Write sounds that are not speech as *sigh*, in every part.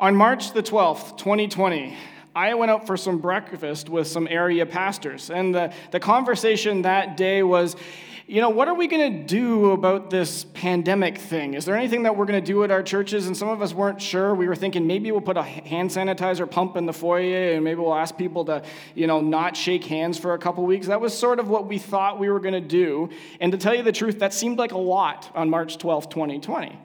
On March the 12th, 2020, I went out for some breakfast with some area pastors. And the, the conversation that day was, you know, what are we going to do about this pandemic thing? Is there anything that we're going to do at our churches? And some of us weren't sure. We were thinking maybe we'll put a hand sanitizer pump in the foyer and maybe we'll ask people to, you know, not shake hands for a couple weeks. That was sort of what we thought we were going to do. And to tell you the truth, that seemed like a lot on March 12th, 2020.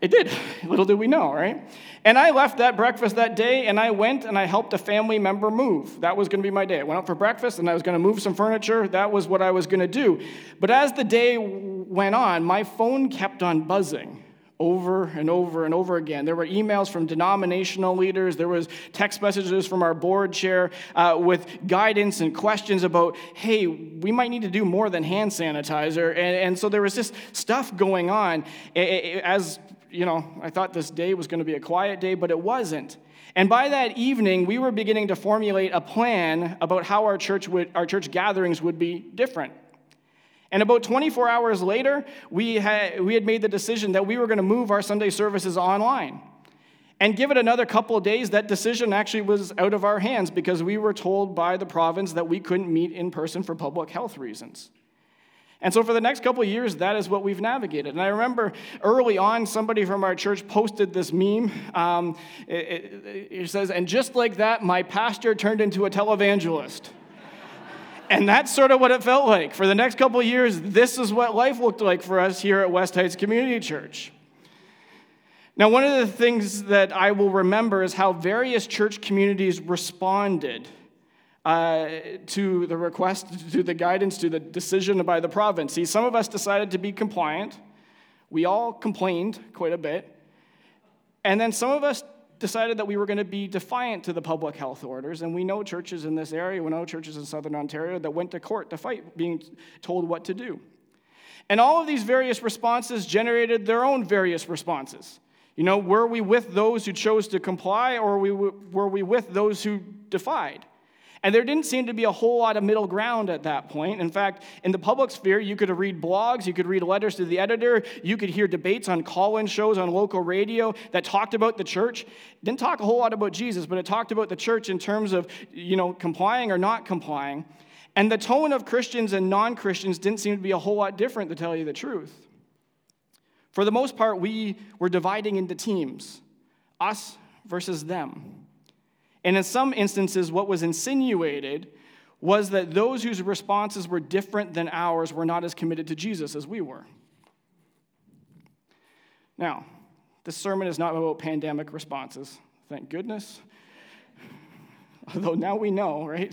It did. Little did we know, right? And I left that breakfast that day and I went and I helped a family member move. That was going to be my day. I went out for breakfast and I was going to move some furniture. That was what I was going to do. But as the day went on, my phone kept on buzzing over and over and over again. There were emails from denominational leaders. There was text messages from our board chair uh, with guidance and questions about, hey, we might need to do more than hand sanitizer. And, and so there was this stuff going on as you know, I thought this day was going to be a quiet day, but it wasn't. And by that evening, we were beginning to formulate a plan about how our church, would, our church gatherings would be different. And about 24 hours later, we had, we had made the decision that we were going to move our Sunday services online. And give it another couple of days, that decision actually was out of our hands because we were told by the province that we couldn't meet in person for public health reasons. And so, for the next couple years, that is what we've navigated. And I remember early on, somebody from our church posted this meme. Um, it, it, it says, And just like that, my pastor turned into a televangelist. and that's sort of what it felt like. For the next couple years, this is what life looked like for us here at West Heights Community Church. Now, one of the things that I will remember is how various church communities responded uh, to the request, to the guidance, to the decision by the province. See, some of us decided to be compliant. We all complained quite a bit. And then some of us decided that we were going to be defiant to the public health orders. And we know churches in this area, we know churches in southern Ontario that went to court to fight being told what to do. And all of these various responses generated their own various responses. You know, were we with those who chose to comply or were we with those who defied? And there didn't seem to be a whole lot of middle ground at that point. In fact, in the public sphere, you could read blogs, you could read letters to the editor, you could hear debates on call in shows on local radio that talked about the church. Didn't talk a whole lot about Jesus, but it talked about the church in terms of, you know, complying or not complying. And the tone of Christians and non Christians didn't seem to be a whole lot different, to tell you the truth. For the most part, we were dividing into teams us versus them. And in some instances, what was insinuated was that those whose responses were different than ours were not as committed to Jesus as we were. Now, this sermon is not about pandemic responses, thank goodness. *laughs* Although now we know, right?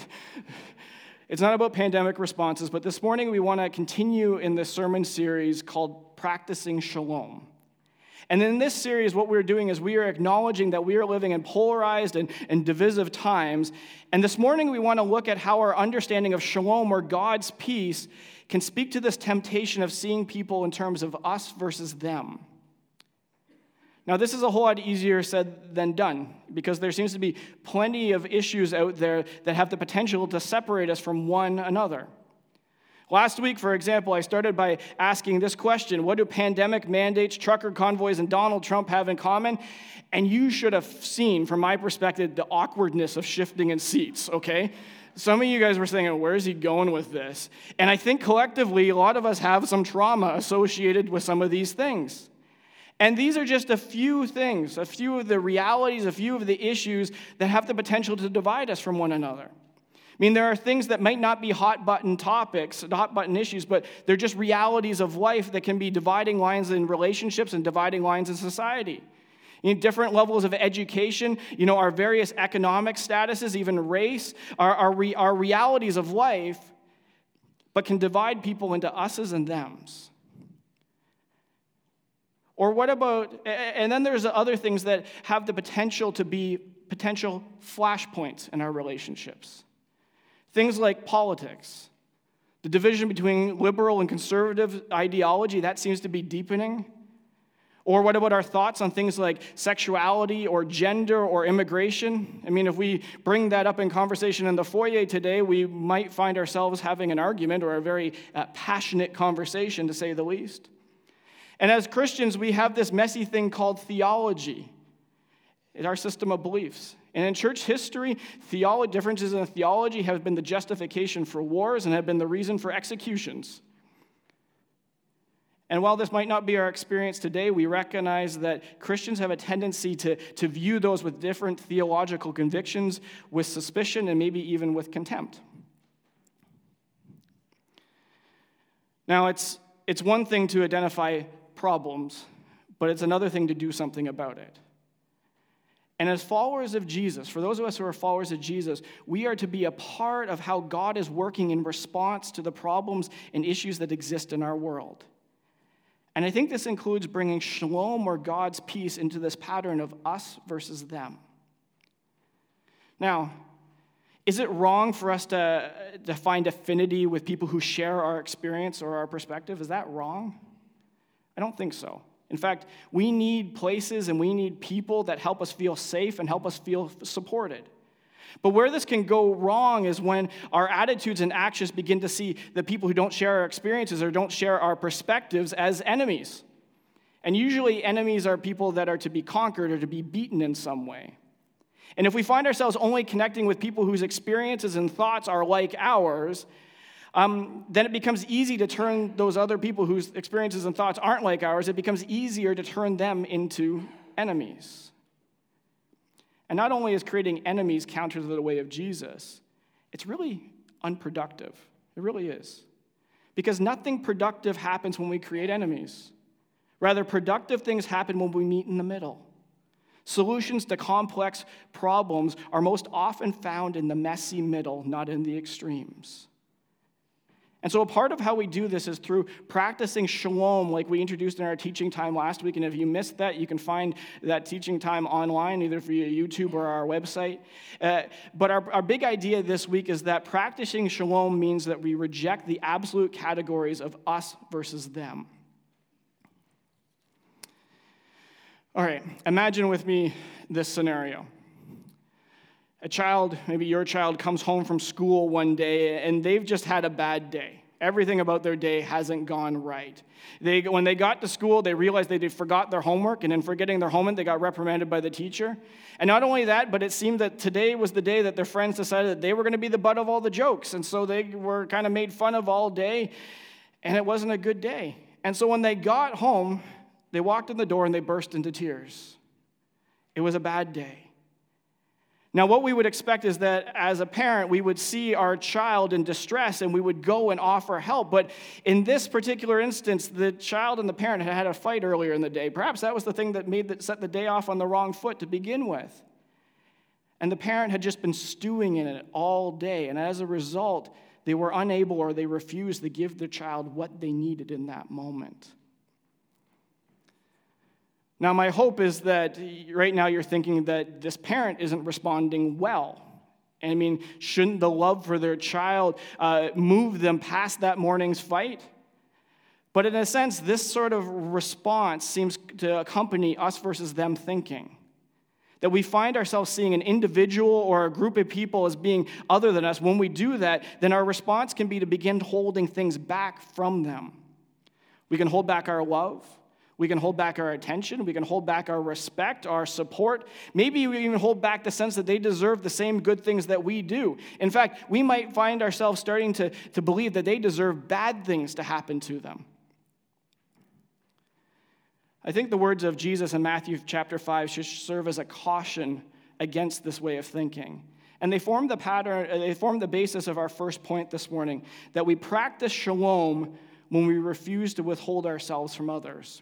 It's not about pandemic responses, but this morning we want to continue in this sermon series called Practicing Shalom. And in this series, what we're doing is we are acknowledging that we are living in polarized and, and divisive times. And this morning, we want to look at how our understanding of shalom or God's peace can speak to this temptation of seeing people in terms of us versus them. Now, this is a whole lot easier said than done because there seems to be plenty of issues out there that have the potential to separate us from one another. Last week, for example, I started by asking this question What do pandemic mandates, trucker convoys, and Donald Trump have in common? And you should have seen, from my perspective, the awkwardness of shifting in seats, okay? Some of you guys were saying, Where is he going with this? And I think collectively, a lot of us have some trauma associated with some of these things. And these are just a few things, a few of the realities, a few of the issues that have the potential to divide us from one another. I mean, there are things that might not be hot button topics, hot button issues, but they're just realities of life that can be dividing lines in relationships and dividing lines in society. In different levels of education, you know, our various economic statuses, even race, are, are, re, are realities of life, but can divide people into us's and them's. Or what about, and then there's other things that have the potential to be potential flashpoints in our relationships. Things like politics. The division between liberal and conservative ideology, that seems to be deepening. Or what about our thoughts on things like sexuality or gender or immigration? I mean, if we bring that up in conversation in the foyer today, we might find ourselves having an argument or a very uh, passionate conversation, to say the least. And as Christians, we have this messy thing called theology. It's our system of beliefs. And in church history, differences in theology have been the justification for wars and have been the reason for executions. And while this might not be our experience today, we recognize that Christians have a tendency to, to view those with different theological convictions with suspicion and maybe even with contempt. Now, it's, it's one thing to identify problems, but it's another thing to do something about it. And as followers of Jesus, for those of us who are followers of Jesus, we are to be a part of how God is working in response to the problems and issues that exist in our world. And I think this includes bringing shalom or God's peace into this pattern of us versus them. Now, is it wrong for us to, to find affinity with people who share our experience or our perspective? Is that wrong? I don't think so. In fact, we need places and we need people that help us feel safe and help us feel supported. But where this can go wrong is when our attitudes and actions begin to see the people who don't share our experiences or don't share our perspectives as enemies. And usually, enemies are people that are to be conquered or to be beaten in some way. And if we find ourselves only connecting with people whose experiences and thoughts are like ours, um, then it becomes easy to turn those other people whose experiences and thoughts aren't like ours, it becomes easier to turn them into enemies. And not only is creating enemies counter to the way of Jesus, it's really unproductive. It really is. Because nothing productive happens when we create enemies. Rather, productive things happen when we meet in the middle. Solutions to complex problems are most often found in the messy middle, not in the extremes. And so, a part of how we do this is through practicing shalom, like we introduced in our teaching time last week. And if you missed that, you can find that teaching time online, either via YouTube or our website. Uh, but our, our big idea this week is that practicing shalom means that we reject the absolute categories of us versus them. All right, imagine with me this scenario. A child, maybe your child, comes home from school one day and they've just had a bad day. Everything about their day hasn't gone right. They, when they got to school, they realized they forgot their homework, and in forgetting their homework, they got reprimanded by the teacher. And not only that, but it seemed that today was the day that their friends decided that they were going to be the butt of all the jokes. And so they were kind of made fun of all day, and it wasn't a good day. And so when they got home, they walked in the door and they burst into tears. It was a bad day. Now, what we would expect is that as a parent, we would see our child in distress and we would go and offer help. But in this particular instance, the child and the parent had had a fight earlier in the day. Perhaps that was the thing that made that set the day off on the wrong foot to begin with. And the parent had just been stewing in it all day. And as a result, they were unable or they refused to give the child what they needed in that moment. Now, my hope is that right now you're thinking that this parent isn't responding well. I mean, shouldn't the love for their child uh, move them past that morning's fight? But in a sense, this sort of response seems to accompany us versus them thinking. That we find ourselves seeing an individual or a group of people as being other than us. When we do that, then our response can be to begin holding things back from them. We can hold back our love. We can hold back our attention. We can hold back our respect, our support. Maybe we even hold back the sense that they deserve the same good things that we do. In fact, we might find ourselves starting to, to believe that they deserve bad things to happen to them. I think the words of Jesus in Matthew chapter 5 should serve as a caution against this way of thinking. And they form the pattern, uh, they form the basis of our first point this morning that we practice shalom when we refuse to withhold ourselves from others.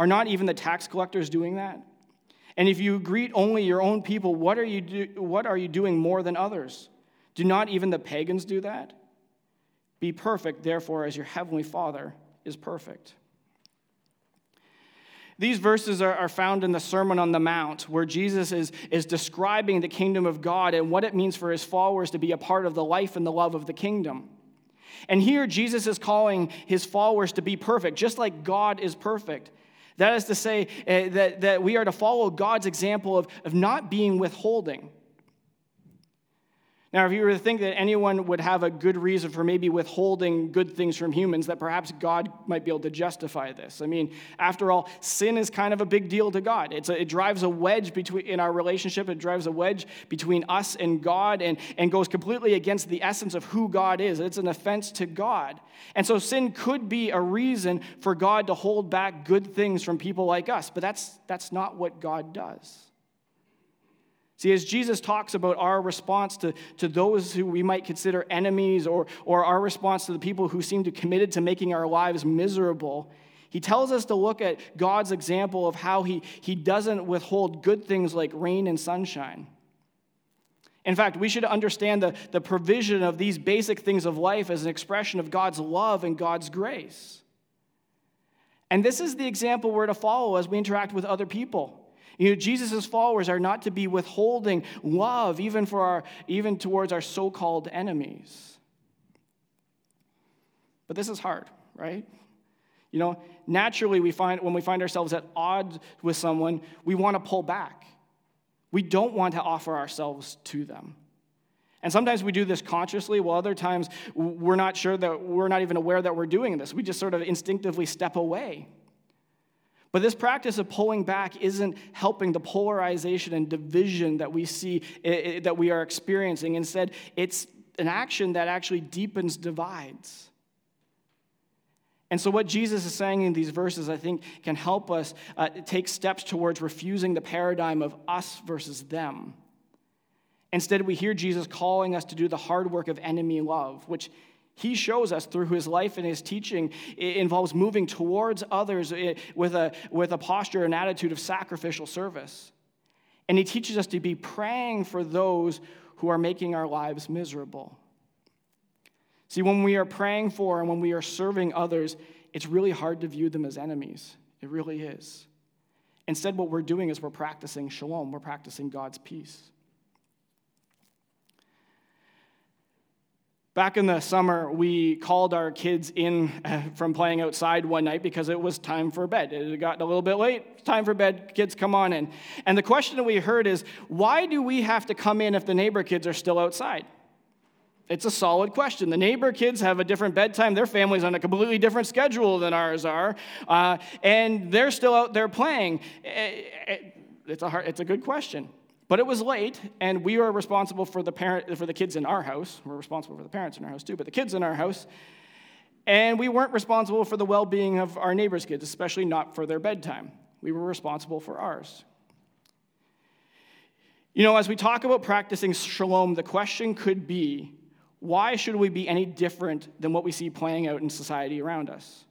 Are not even the tax collectors doing that? And if you greet only your own people, what are you, do, what are you doing more than others? Do not even the pagans do that? Be perfect, therefore, as your heavenly Father is perfect. These verses are, are, found in the Sermon on the Mount, where Jesus is, is describing the kingdom of God and what it means for his followers to be a part of the life and the love of the kingdom. And here, Jesus is calling his followers to be perfect, just like God is perfect. That is to say, uh, that, that we are to follow God's example of, of not being withholding. Now, if you were to think that anyone would have a good reason for maybe withholding good things from humans, that perhaps God might be able to justify this. I mean, after all, sin is kind of a big deal to God. A, it drives a wedge between in our relationship. It drives a wedge between us and God, and, and goes completely against the essence of who God is. It's an offense to God, and so sin could be a reason for God to hold back good things from people like us. But that's that's not what God does. See, as Jesus talks about our response to, to those who we might consider enemies or, or our response to the people who seem to committed to making our lives miserable, he tells us to look at God's example of how he, he doesn't withhold good things like rain and sunshine. In fact, we should understand the, the provision of these basic things of life as an expression of God's love and God's grace. And this is the example we're to follow as we interact with other people. You know, Jesus' followers are not to be withholding love even for our even towards our so-called enemies. But this is hard, right? You know, naturally we find when we find ourselves at odds with someone, we want to pull back. We don't want to offer ourselves to them. And sometimes we do this consciously, while other times we're not sure that we're not even aware that we're doing this. We just sort of instinctively step away. But this practice of pulling back isn't helping the polarization and division that we see, that we are experiencing. Instead, it's an action that actually deepens divides. And so, what Jesus is saying in these verses, I think, can help us uh, take steps towards refusing the paradigm of us versus them. Instead, we hear Jesus calling us to do the hard work of enemy love, which he shows us through his life and his teaching it involves moving towards others eh, with a, with a posture and attitude of sacrificial service. And he teaches us to be praying for those who are making our lives miserable. See, when we are praying for and when we are serving others, it's really hard to view them as enemies. It really is. Instead, what we're doing is we're practicing shalom, we're practicing God's peace. Back in the summer, we called our kids in uh, from playing outside one night because it was time for bed. It had gotten a little bit late, time for bed, kids come on in. And the question that we heard is why do we have to come in if the neighbor kids are still outside? It's a solid question. The neighbor kids have a different bedtime. Their family's on a completely different schedule than ours are, uh, and they're still out there playing. Eh, eh, it's a, hard, it's a good question. But it was late, and we were responsible for the parent for the kids in our house. We're responsible for the parents in our house too, but the kids in our house. And we weren't responsible for the well-being of our neighbors' kids, especially not for their bedtime. We were responsible for ours. You know, as we talk about practicing shalom, the question could be why should we be any different than what we see playing out in society around us?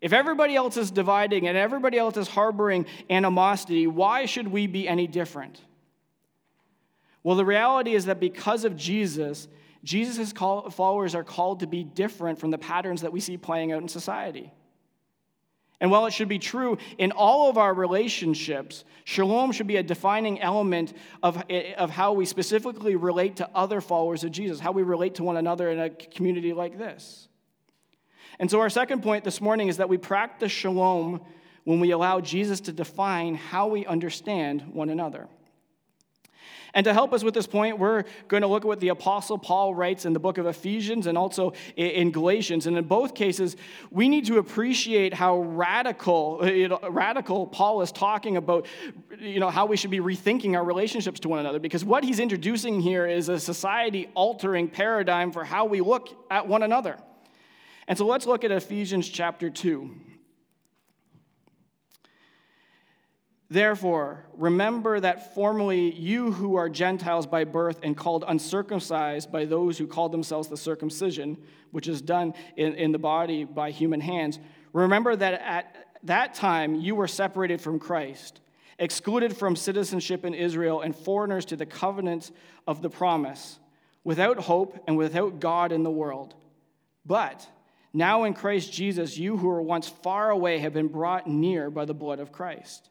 If everybody else is dividing and everybody else is harboring animosity, why should we be any different? Well, the reality is that because of Jesus, Jesus' followers are called to be different from the patterns that we see playing out in society. And while it should be true in all of our relationships, shalom should be a defining element of, of how we specifically relate to other followers of Jesus, how we relate to one another in a community like this. And so, our second point this morning is that we practice shalom when we allow Jesus to define how we understand one another. And to help us with this point, we're going to look at what the Apostle Paul writes in the book of Ephesians and also in Galatians. And in both cases, we need to appreciate how radical, radical Paul is talking about, you know, how we should be rethinking our relationships to one another. Because what he's introducing here is a society altering paradigm for how we look at one another. And so let's look at Ephesians chapter 2. Therefore, remember that formerly you who are Gentiles by birth and called uncircumcised by those who call themselves the circumcision, which is done in, in the body by human hands, remember that at that time you were separated from Christ, excluded from citizenship in Israel, and foreigners to the covenant of the promise, without hope and without God in the world. But Now in Christ Jesus, you who were once far away have been brought near by the blood of Christ.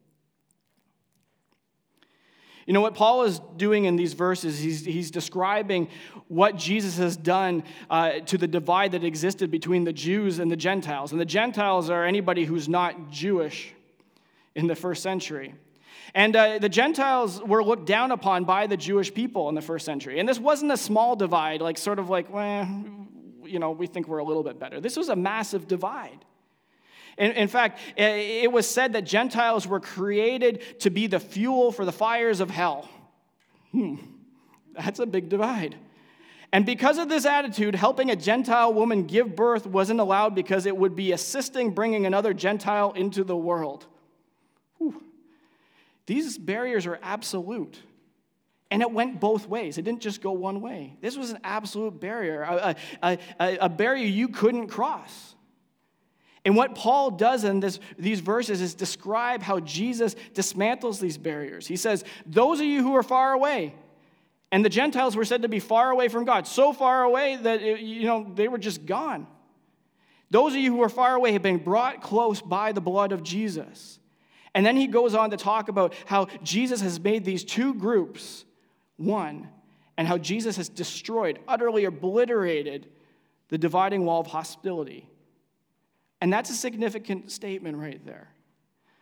You know what Paul is doing in these verses? He's, he's describing what Jesus has done uh, to the divide that existed between the Jews and the Gentiles. And the Gentiles are anybody who's not Jewish in the first century. And uh, the Gentiles were looked down upon by the Jewish people in the first century. And this wasn't a small divide, like sort of like, well, you know, we think we're a little bit better. This was a massive divide. In, in fact, it was said that Gentiles were created to be the fuel for the fires of hell. Hmm, that's a big divide. And because of this attitude, helping a Gentile woman give birth wasn't allowed because it would be assisting bringing another Gentile into the world. Whew. These barriers are absolute. And it went both ways. It didn't just go one way. This was an absolute barrier, a, a, a, a barrier you couldn't cross. And what Paul does in this, these verses is describe how Jesus dismantles these barriers. He says, Those of you who are far away, and the Gentiles were said to be far away from God, so far away that it, you know they were just gone. Those of you who are far away have been brought close by the blood of Jesus. And then he goes on to talk about how Jesus has made these two groups one, and how Jesus has destroyed, utterly obliterated the dividing wall of hostility and that's a significant statement right there.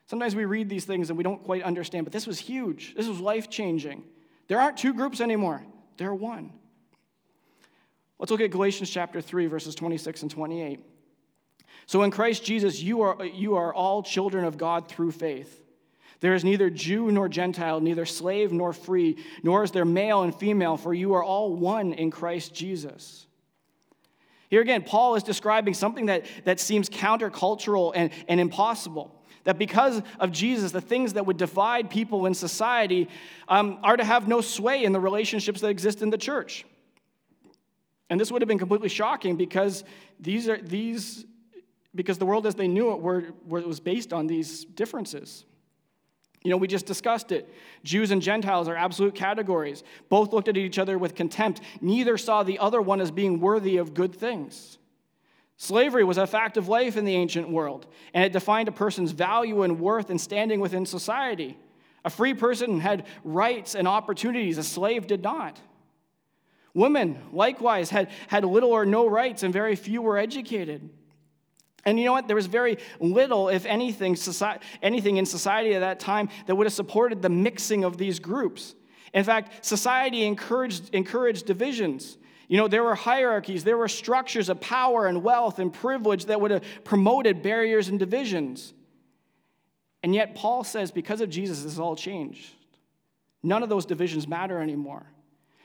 Sometimes we read these things and we don't quite understand, but this was huge. This was life changing. There aren't two groups anymore, they're one. Let's look at Galatians chapter 3, verses 26 and 28. So in Christ Jesus, you are, you are all children of God through faith. There is neither Jew nor Gentile, neither slave nor free, nor is there male and female, for you are all one in Christ Jesus. Here again, Paul is describing something that, that seems countercultural and, and impossible. That because of Jesus, the things that would divide people in society um, are to have no sway in the relationships that exist in the church. And this would have been completely shocking because these are these because the world as they knew it were, were, was based on these differences. You know, we just discussed it. Jews and Gentiles are absolute categories. Both looked at each other with contempt. Neither saw the other one as being worthy of good things. Slavery was a fact of life in the ancient world, and it defined a person's value and worth and standing within society. A free person had rights and opportunities, a slave did not. Women, likewise, had, had little or no rights, and very few were educated. And you know what? There was very little, if anything, society, anything in society at that time that would have supported the mixing of these groups. In fact, society encouraged, encouraged divisions. You know, there were hierarchies, there were structures of power and wealth and privilege that would have promoted barriers and divisions. And yet, Paul says because of Jesus, this all changed. None of those divisions matter anymore.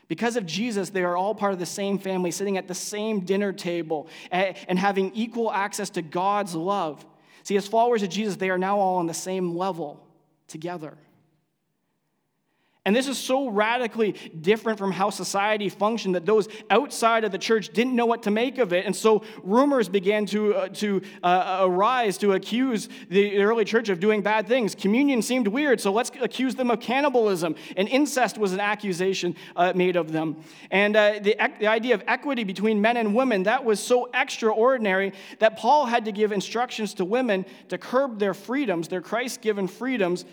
Because of Jesus, they are all part of the same family, sitting at the same dinner table and having equal access to God's love. See, as followers of Jesus, they are now all on the same level together. And this is so radically different from how society functioned that those outside of the church didn't know what to make of it. And so rumors began to, uh, to uh, arise to accuse the early church of doing bad things. Communion seemed weird, so let's accuse them of cannibalism. And incest was an accusation uh, made of them. And uh, the, the idea of equity between men and women, that was so extraordinary that Paul had to give instructions to women to curb their freedoms, their Christ given freedoms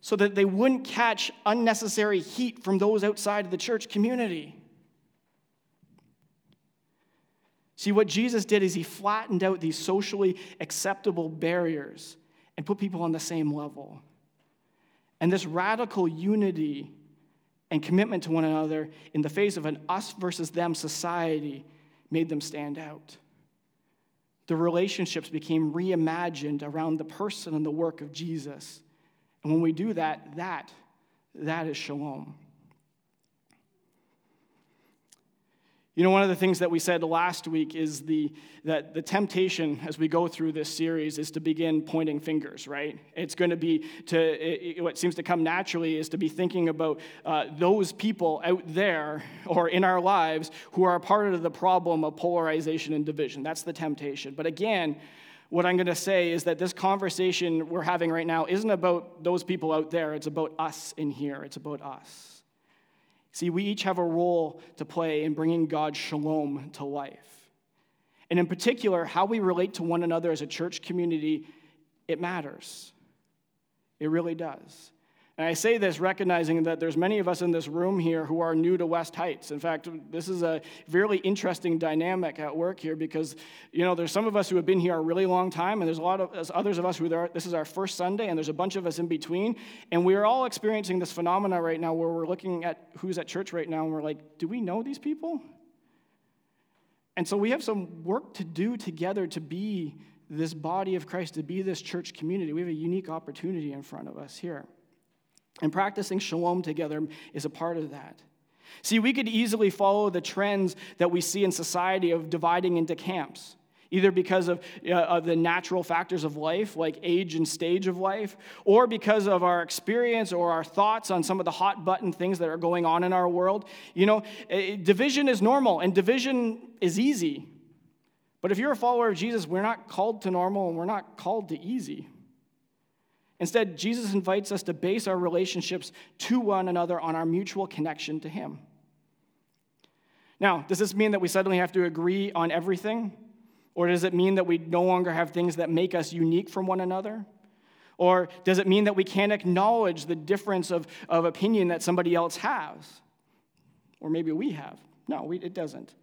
so that they wouldn't catch unnecessary heat from those outside of the church community. See, what Jesus did is he flattened out these socially acceptable barriers and put people on the same level. And this radical unity and commitment to one another in the face of an us versus them society made them stand out. The relationships became reimagined around the person and the work of Jesus. And when we do that, that, that is shalom. You know, one of the things that we said last week is the, that the temptation as we go through this series is to begin pointing fingers, right? It's going to be to, it, what seems to come naturally is to be thinking about uh, those people out there or in our lives who are part of the problem of polarization and division. That's the temptation. But again, what I'm going to say is that this conversation we're having right now isn't about those people out there, it's about us in here, it's about us. See, we each have a role to play in bringing God's shalom to life. And in particular, how we relate to one another as a church community, it matters. It really does. And I say this recognizing that there's many of us in this room here who are new to West Heights. In fact, this is a really interesting dynamic at work here because, you know, there's some of us who have been here a really long time, and there's a lot of others of us who are, this is our first Sunday, and there's a bunch of us in between. And we are all experiencing this phenomena right now where we're looking at who's at church right now, and we're like, do we know these people? And so we have some work to do together to be this body of Christ, to be this church community. We have a unique opportunity in front of us here. And practicing shalom together is a part of that. See, we could easily follow the trends that we see in society of dividing into camps, either because of, uh, of, the natural factors of life, like age and stage of life, or because of our experience or our thoughts on some of the hot button things that are going on in our world. You know, division is normal and division is easy. But if you're a follower of Jesus, we're not called to normal and we're not called to easy. Instead, Jesus invites us to base our relationships to one another on our mutual connection to Him. Now, does this mean that we suddenly have to agree on everything? Or does it mean that we no longer have things that make us unique from one another? Or does it mean that we can't acknowledge the difference of, of opinion that somebody else has? Or maybe we have. No, we, it doesn't.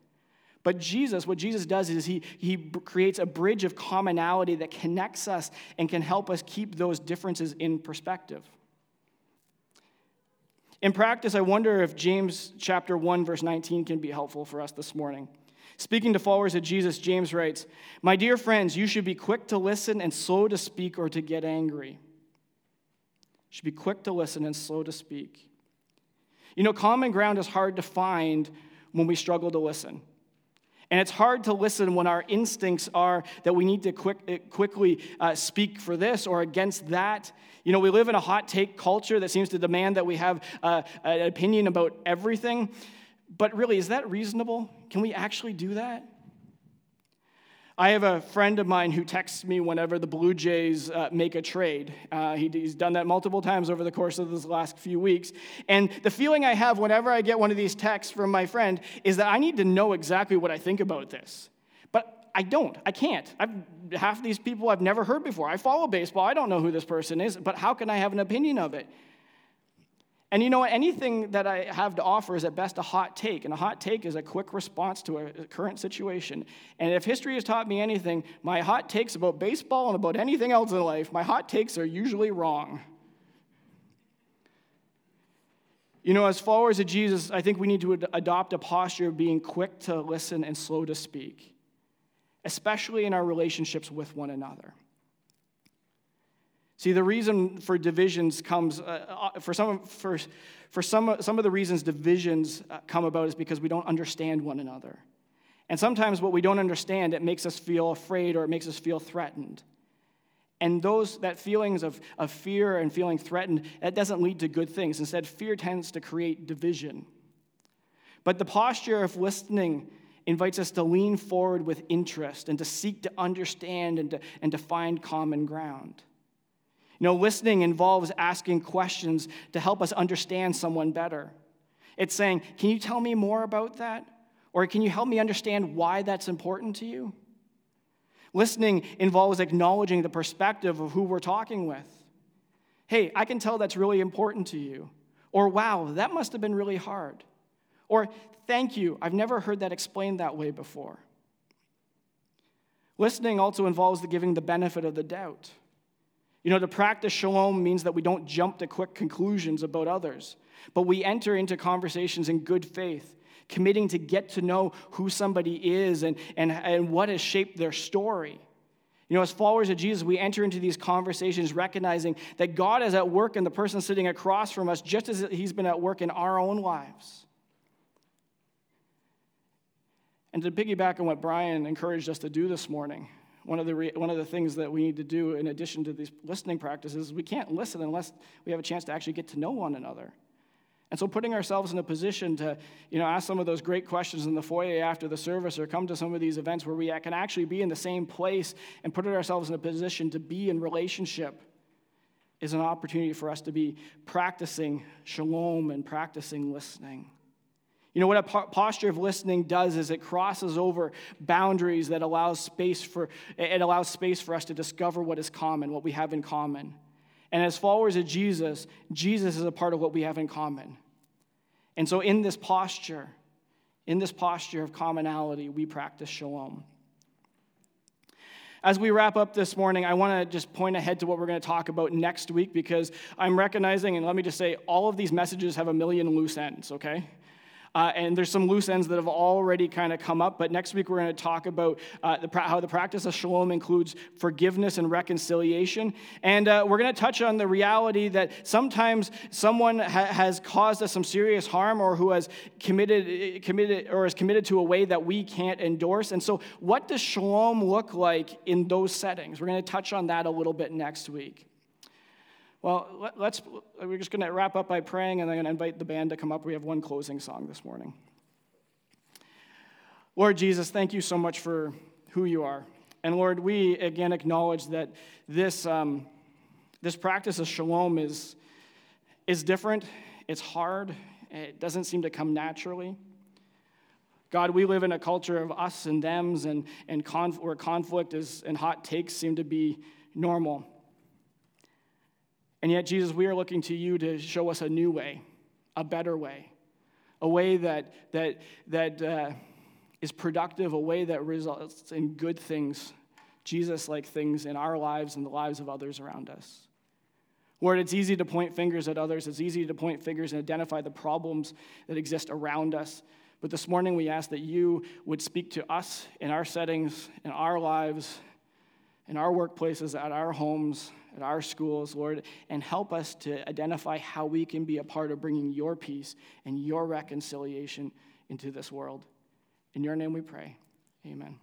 But Jesus, what Jesus does is he, he creates a bridge of commonality that connects us and can help us keep those differences in perspective. In practice, I wonder if James chapter 1, verse 19 can be helpful for us this morning. Speaking to followers of Jesus, James writes, My dear friends, you should be quick to listen and slow to speak or to get angry. You should be quick to listen and slow to speak. You know, common ground is hard to find when we struggle to listen. And it's hard to listen when our instincts are that we need to quick, eh, quickly uh, speak for this or against that. You know, we live in a hot take culture that seems to demand that we have uh, an opinion about everything. But really, is that reasonable? Can we actually do that? I have a friend of mine who texts me whenever the Blue Jays uh, make a trade. Uh, he, he's done that multiple times over the course of this last few weeks. And the feeling I have whenever I get one of these texts from my friend is that I need to know exactly what I think about this. But I don't. I can't. I've, half these people I've never heard before. I follow baseball. I don't know who this person is, but how can I have an opinion of it? And you know what? Anything that I have to offer is at best a hot take. And a hot take is a quick response to a current situation. And if history has taught me anything, my hot takes about baseball and about anything else in life, my hot takes are usually wrong. You know, as followers of Jesus, I think we need to ad- adopt a posture of being quick to listen and slow to speak, especially in our relationships with one another. See, the reason for divisions comes, uh, uh, for, some, for, for some, some of the reasons divisions uh, come about is because we don't understand one another. And sometimes what we don't understand, it makes us feel afraid or it makes us feel threatened. And those, that feelings of, of fear and feeling threatened, that doesn't lead to good things. Instead, fear tends to create division. But the posture of listening invites us to lean forward with interest and to seek to understand and to, and to find common ground. You know, listening involves asking questions to help us understand someone better. It's saying, Can you tell me more about that? Or can you help me understand why that's important to you? Listening involves acknowledging the perspective of who we're talking with. Hey, I can tell that's really important to you. Or, wow, that must have been really hard. Or, thank you, I've never heard that explained that way before. Listening also involves the giving the benefit of the doubt. You know, to practice shalom means that we don't jump to quick conclusions about others, but we enter into conversations in good faith, committing to get to know who somebody is and, and, and what has shaped their story. You know, as followers of Jesus, we enter into these conversations recognizing that God is at work in the person sitting across from us, just as He's been at work in our own lives. And to piggyback on what Brian encouraged us to do this morning, one of the, re- one of the things that we need to do in addition to these listening practices, we can't listen unless we have a chance to actually get to know one another. And so putting ourselves in a position to, you know, ask some of those great questions in the foyer after the service or come to some of these events where we can actually be in the same place and put ourselves in a position to be in relationship is an opportunity for us to be practicing shalom and practicing listening. You know what a posture of listening does is it crosses over boundaries that allows space for it allows space for us to discover what is common, what we have in common. And as followers of Jesus, Jesus is a part of what we have in common. And so in this posture, in this posture of commonality, we practice shalom. As we wrap up this morning, I want to just point ahead to what we're going to talk about next week because I'm recognizing, and let me just say, all of these messages have a million loose ends, okay? Uh, and there's some loose ends that have already kind of come up, but next week we're going to talk about uh, the, how the practice of shalom includes forgiveness and reconciliation. And uh, we're going to touch on the reality that sometimes someone ha- has caused us some serious harm or who has committed, committed or is committed to a way that we can't endorse. And so, what does shalom look like in those settings? We're going to touch on that a little bit next week. Well, let's, we're just going to wrap up by praying, and I'm going to invite the band to come up. We have one closing song this morning. Lord Jesus, thank you so much for who you are. And Lord, we again acknowledge that this, um, this practice of shalom is, is different, it's hard, it doesn't seem to come naturally. God, we live in a culture of us and thems, and, and conf- where conflict is, and hot takes seem to be normal. And yet, Jesus, we are looking to you to show us a new way, a better way, a way that, that, that uh, is productive, a way that results in good things, Jesus like things in our lives and the lives of others around us. Lord, it's easy to point fingers at others. It's easy to point fingers and identify the problems that exist around us. But this morning, we ask that you would speak to us in our settings, in our lives, in our workplaces, at our homes, at our schools, Lord, and help us to identify how we can be a part of bringing your peace and your reconciliation into this world. In your name we pray. Amen.